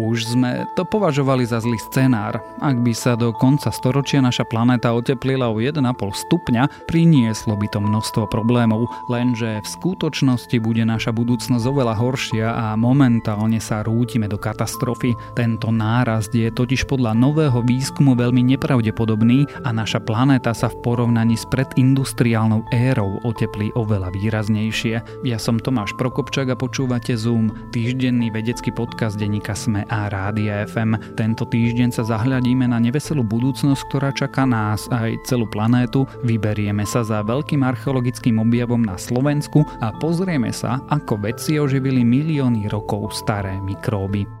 Už sme to považovali za zlý scenár. Ak by sa do konca storočia naša planéta oteplila o 1,5 stupňa, prinieslo by to množstvo problémov, lenže v skutočnosti bude naša budúcnosť oveľa horšia a momentálne sa rútime do katastrofy. Tento nárast je totiž podľa nového výskumu veľmi nepravdepodobný a naša planéta sa v porovnaní s predindustriálnou érou oteplí oveľa výraznejšie. Ja som Tomáš Prokopčak a počúvate Zoom, týždenný vedecký podcast denníka Sme a Rádia FM. Tento týždeň sa zahľadíme na neveselú budúcnosť, ktorá čaká nás aj celú planétu. Vyberieme sa za veľkým archeologickým objavom na Slovensku a pozrieme sa, ako vedci oživili milióny rokov staré mikróby.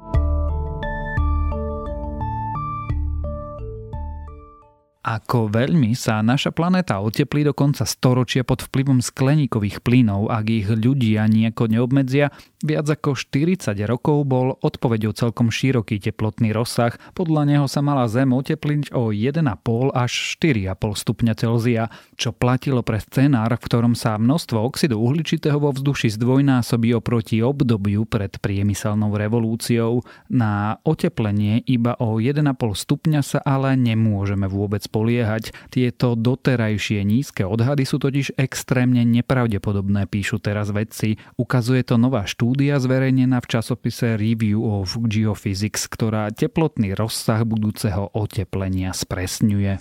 Ako veľmi sa naša planéta oteplí do konca storočia pod vplyvom skleníkových plynov, ak ich ľudia nejako neobmedzia, viac ako 40 rokov bol odpovedou celkom široký teplotný rozsah. Podľa neho sa mala Zem otepliť o 1,5 až 4,5 stupňa Celzia, čo platilo pre scenár, v ktorom sa množstvo oxidu uhličitého vo vzduši zdvojnásobí oproti obdobiu pred priemyselnou revolúciou. Na oteplenie iba o 1,5 stupňa sa ale nemôžeme vôbec spoliehať. Tieto doterajšie nízke odhady sú totiž extrémne nepravdepodobné, píšu teraz vedci. Ukazuje to nová štúdia zverejnená v časopise Review of Geophysics, ktorá teplotný rozsah budúceho oteplenia spresňuje.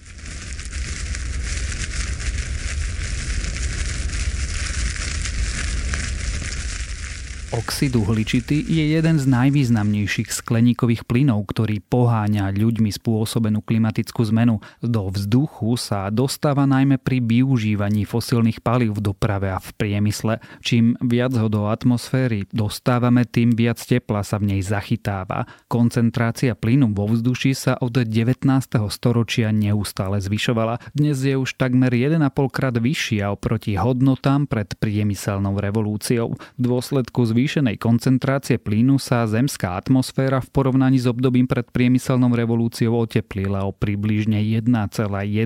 Oxid uhličitý je jeden z najvýznamnejších skleníkových plynov, ktorý poháňa ľuďmi spôsobenú klimatickú zmenu. Do vzduchu sa dostáva najmä pri využívaní fosílnych palív v doprave a v priemysle. Čím viac ho do atmosféry dostávame, tým viac tepla sa v nej zachytáva. Koncentrácia plynu vo vzduši sa od 19. storočia neustále zvyšovala. Dnes je už takmer 1,5 krát vyššia oproti hodnotám pred priemyselnou revolúciou. V dôsledku zvýšenej koncentrácie plynu sa zemská atmosféra v porovnaní s obdobím pred priemyselnou revolúciou oteplila o približne 1,1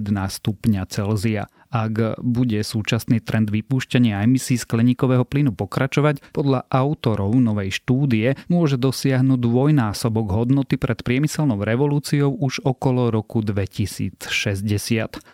stupňa Celzia. Ak bude súčasný trend vypúšťania emisí skleníkového plynu pokračovať, podľa autorov novej štúdie môže dosiahnuť dvojnásobok hodnoty pred priemyselnou revolúciou už okolo roku 2060.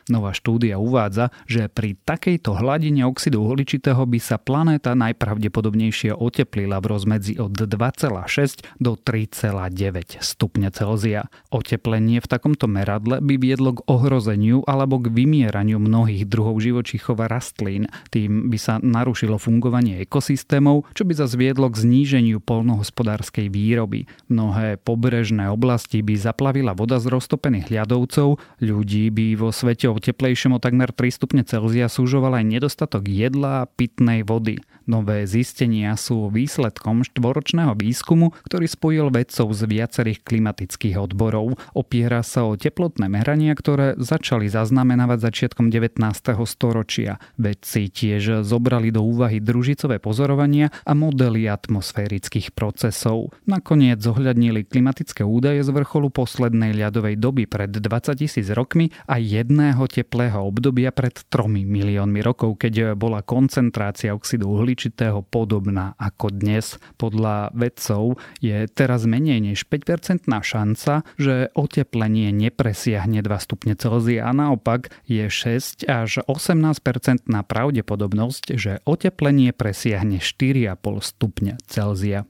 Nová štúdia uvádza, že pri takejto hladine oxidu uhličitého by sa planéta najpravdepodobnejšie oteplila v rozmedzi od 2,6 do 3,9 stupňa Celzia. Oteplenie v takomto meradle by viedlo k ohrozeniu alebo k vymieraniu mnohých druhov živočíchov a rastlín. Tým by sa narušilo fungovanie ekosystémov, čo by zase viedlo k zníženiu polnohospodárskej výroby. Mnohé pobrežné oblasti by zaplavila voda z roztopených ľadovcov, ľudí by vo svete o teplejšom o takmer 3 stupne Celzia súžoval aj nedostatok jedla a pitnej vody. Nové zistenia sú výsledkom štvoročného výskumu, ktorý spojil vedcov z viacerých klimatických odborov. Opiera sa o teplotné merania, ktoré začali zaznamenávať začiatkom 19. storočia. Vedci tiež zobrali do úvahy družicové pozorovania a modely atmosférických procesov. Nakoniec zohľadnili klimatické údaje z vrcholu poslednej ľadovej doby pred 20 tisíc rokmi a jedného teplého obdobia pred 3 miliónmi rokov, keď bola koncentrácia oxidu uhličitého podobná ako dnes. Podľa vedcov je teraz menej než 5% šanca, že oteplenie nepresiahne 2 stupne Celzia a naopak je 6 až 18% na pravdepodobnosť, že oteplenie presiahne 4,5 stupňa Celzia.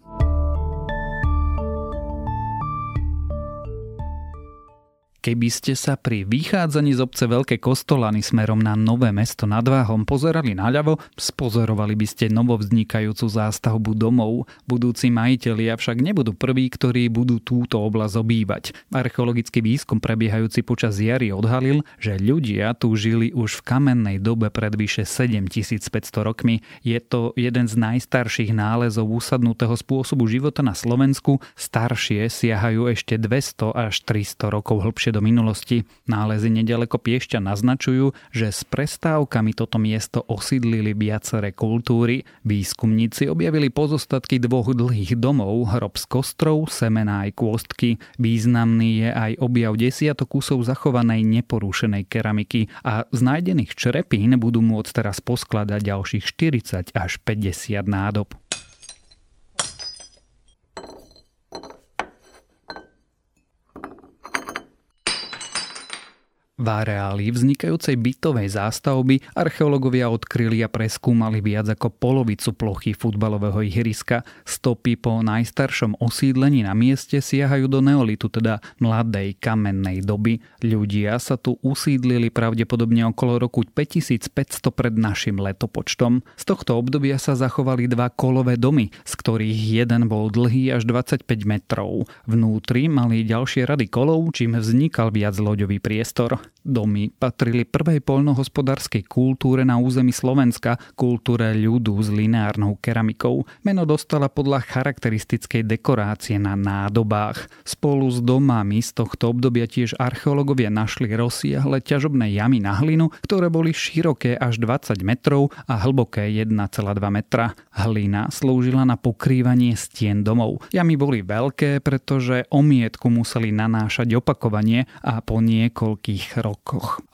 Keby ste sa pri vychádzaní z obce Veľké Kostolany smerom na Nové mesto nad Váhom pozerali naľavo, spozorovali by ste novovznikajúcu zástavbu domov. Budúci majiteľi však nebudú prví, ktorí budú túto oblasť obývať. Archeologický výskum prebiehajúci počas jary odhalil, že ľudia tu žili už v kamennej dobe pred vyše 7500 rokmi. Je to jeden z najstarších nálezov usadnutého spôsobu života na Slovensku. Staršie siahajú ešte 200 až 300 rokov hlbšie bližšie do minulosti. Nálezy nedaleko Piešťa naznačujú, že s prestávkami toto miesto osídlili viaceré kultúry. Výskumníci objavili pozostatky dvoch dlhých domov, hrob z kostrov, semená aj kôstky. Významný je aj objav desiatok kusov zachovanej neporušenej keramiky a z nájdených črepín budú môcť teraz poskladať ďalších 40 až 50 nádob. V areáli vznikajúcej bytovej zástavby archeológovia odkryli a preskúmali viac ako polovicu plochy futbalového ihriska. Stopy po najstaršom osídlení na mieste siahajú do neolitu, teda mladej kamennej doby. Ľudia sa tu usídlili pravdepodobne okolo roku 5500 pred našim letopočtom. Z tohto obdobia sa zachovali dva kolové domy, z ktorých jeden bol dlhý až 25 metrov. Vnútri mali ďalšie rady kolov, čím vznikal viac loďový priestor. Domy patrili prvej poľnohospodárskej kultúre na území Slovenska, kultúre ľudu s lineárnou keramikou. Meno dostala podľa charakteristickej dekorácie na nádobách. Spolu s domami z tohto obdobia tiež archeológovia našli rozsiahle ťažobné jamy na hlinu, ktoré boli široké až 20 metrov a hlboké 1,2 metra. Hlina slúžila na pokrývanie stien domov. Jamy boli veľké, pretože omietku museli nanášať opakovanie a po niekoľkých rokoch.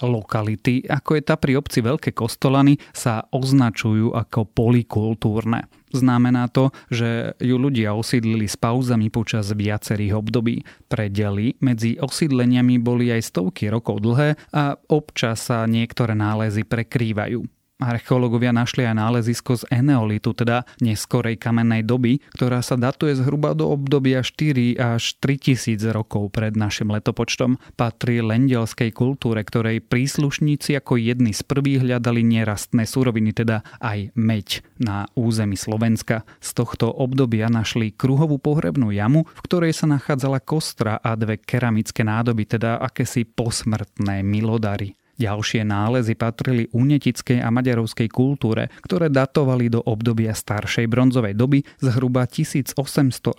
Lokality, ako je tá pri obci Veľké Kostolany, sa označujú ako polikultúrne. Znamená to, že ju ľudia osídlili s pauzami počas viacerých období. Predely medzi osídleniami boli aj stovky rokov dlhé a občas sa niektoré nálezy prekrývajú. Archeológovia našli aj nálezisko z eneolitu, teda neskorej kamennej doby, ktorá sa datuje zhruba do obdobia 4 až 3000 rokov pred našim letopočtom. Patrí lendelskej kultúre, ktorej príslušníci ako jedni z prvých hľadali nerastné suroviny, teda aj meď na území Slovenska. Z tohto obdobia našli kruhovú pohrebnú jamu, v ktorej sa nachádzala kostra a dve keramické nádoby, teda akési posmrtné milodary. Ďalšie nálezy patrili unetickej a maďarovskej kultúre, ktoré datovali do obdobia staršej bronzovej doby zhruba 1800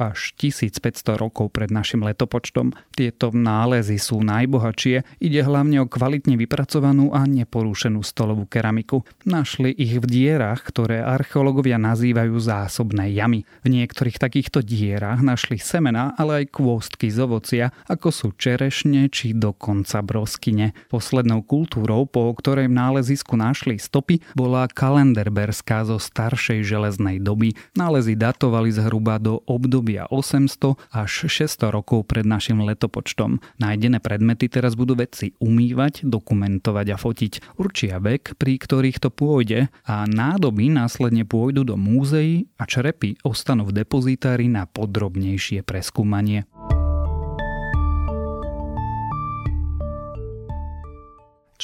až 1500 rokov pred našim letopočtom. Tieto nálezy sú najbohatšie, ide hlavne o kvalitne vypracovanú a neporúšenú stolovú keramiku. Našli ich v dierach, ktoré archeológovia nazývajú zásobné jamy. V niektorých takýchto dierach našli semena, ale aj kôstky z ovocia, ako sú čerešne či dokonca broskyne. Poslednou kultúrou kultúrou, po ktorej v nálezisku našli stopy, bola kalenderberská zo staršej železnej doby. Nálezy datovali zhruba do obdobia 800 až 600 rokov pred našim letopočtom. Nájdené predmety teraz budú vedci umývať, dokumentovať a fotiť. Určia vek, pri ktorých to pôjde a nádoby následne pôjdu do múzeí a črepy ostanú v depozitári na podrobnejšie preskúmanie.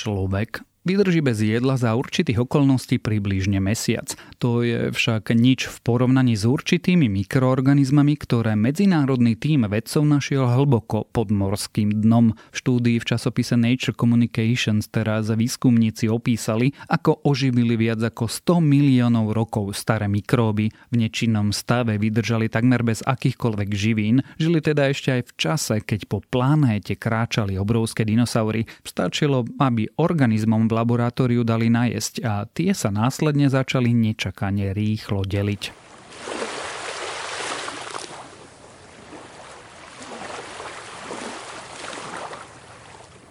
Človek Vydrží bez jedla za určitých okolností približne mesiac. To je však nič v porovnaní s určitými mikroorganizmami, ktoré medzinárodný tím vedcov našiel hlboko pod morským dnom. V štúdii v časopise Nature Communications teraz výskumníci opísali, ako oživili viac ako 100 miliónov rokov staré mikróby. V nečinnom stave vydržali takmer bez akýchkoľvek živín, žili teda ešte aj v čase, keď po planéte kráčali obrovské dinosaury. Stačilo, aby organizmom laboratóriu dali najesť a tie sa následne začali nečakane rýchlo deliť.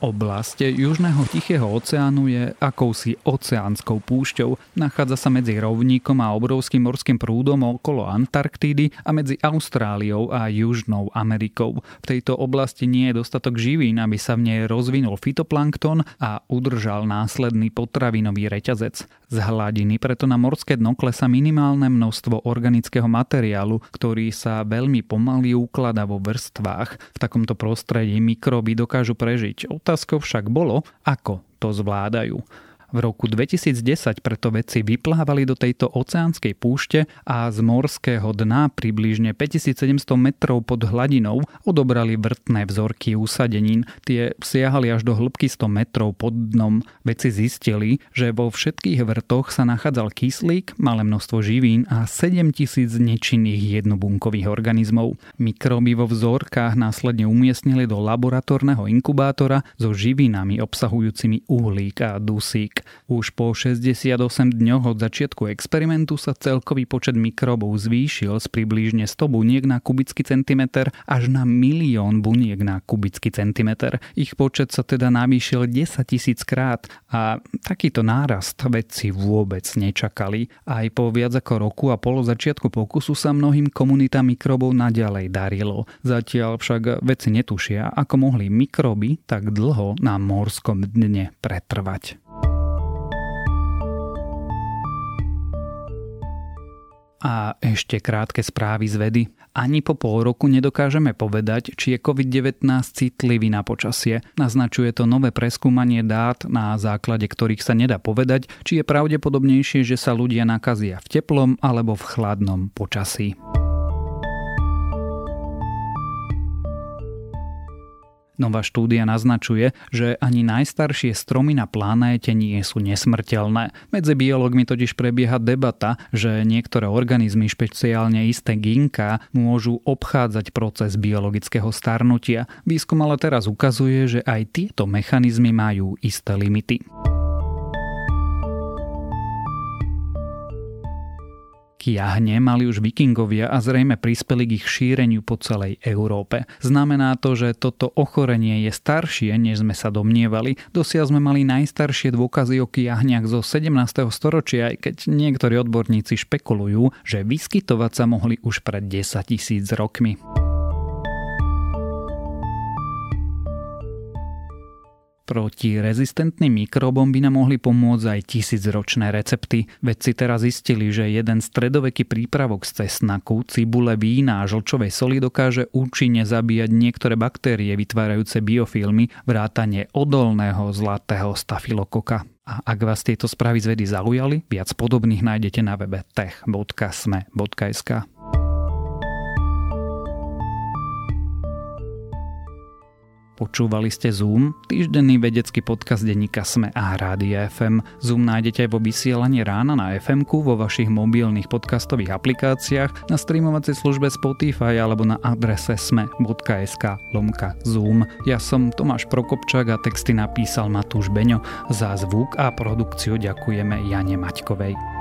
Oblasť Južného Tichého oceánu je akousi oceánskou púšťou. Nachádza sa medzi rovníkom a obrovským morským prúdom okolo Antarktídy a medzi Austráliou a Južnou Amerikou. V tejto oblasti nie je dostatok živín, aby sa v nej rozvinul fitoplankton a udržal následný potravinový reťazec. Z hladiny preto na morské dno klesa minimálne množstvo organického materiálu, ktorý sa veľmi pomaly ukladá vo vrstvách. V takomto prostredí mikroby dokážu prežiť Otázkou však bolo, ako to zvládajú. V roku 2010 preto vedci vyplávali do tejto oceánskej púšte a z morského dna približne 5700 metrov pod hladinou odobrali vrtné vzorky usadenín. Tie siahali až do hĺbky 100 metrov pod dnom. Vedci zistili, že vo všetkých vrtoch sa nachádzal kyslík, malé množstvo živín a 7000 nečinných jednobunkových organizmov. Mikroby vo vzorkách následne umiestnili do laboratórneho inkubátora so živinami obsahujúcimi uhlík a dusík. Už po 68 dňoch od začiatku experimentu sa celkový počet mikrobov zvýšil z približne 100 buniek na kubický centimeter až na milión buniek na kubický centimeter. Ich počet sa teda navýšil 10 tisíc krát a takýto nárast vedci vôbec nečakali. Aj po viac ako roku a polo začiatku pokusu sa mnohým komunitám mikrobov naďalej darilo. Zatiaľ však vedci netušia, ako mohli mikroby tak dlho na morskom dne pretrvať. A ešte krátke správy z vedy. Ani po pol roku nedokážeme povedať, či je COVID-19 citlivý na počasie. Naznačuje to nové preskúmanie dát, na základe ktorých sa nedá povedať, či je pravdepodobnejšie, že sa ľudia nakazia v teplom alebo v chladnom počasí. Nová štúdia naznačuje, že ani najstaršie stromy na planéte nie sú nesmrteľné. Medzi biológmi totiž prebieha debata, že niektoré organizmy, špeciálne isté ginka, môžu obchádzať proces biologického starnutia. Výskum ale teraz ukazuje, že aj tieto mechanizmy majú isté limity. Kiahne mali už vikingovia a zrejme prispeli k ich šíreniu po celej Európe. Znamená to, že toto ochorenie je staršie, než sme sa domnievali. Dosiaľ sme mali najstaršie dôkazy o kiahniach zo 17. storočia, aj keď niektorí odborníci špekulujú, že vyskytovať sa mohli už pred 10 tisíc rokmi. Proti rezistentným mikrobom by nám mohli pomôcť aj tisícročné recepty. Vedci teraz zistili, že jeden stredoveký prípravok z cesnaku, cibule, vína a žlčovej soli dokáže účinne zabíjať niektoré baktérie vytvárajúce biofilmy vrátane odolného zlatého stafilokoka. A ak vás tieto správy z vedy zaujali, viac podobných nájdete na webe tech.sme.sk. Počúvali ste Zoom, týždenný vedecký podcast denníka Sme a Rádia FM. Zoom nájdete aj vo vysielaní rána na fm vo vašich mobilných podcastových aplikáciách, na streamovacej službe Spotify alebo na adrese sme.sk lomka Zoom. Ja som Tomáš Prokopčák a texty napísal Matúš Beňo. Za zvuk a produkciu ďakujeme Jane Maťkovej.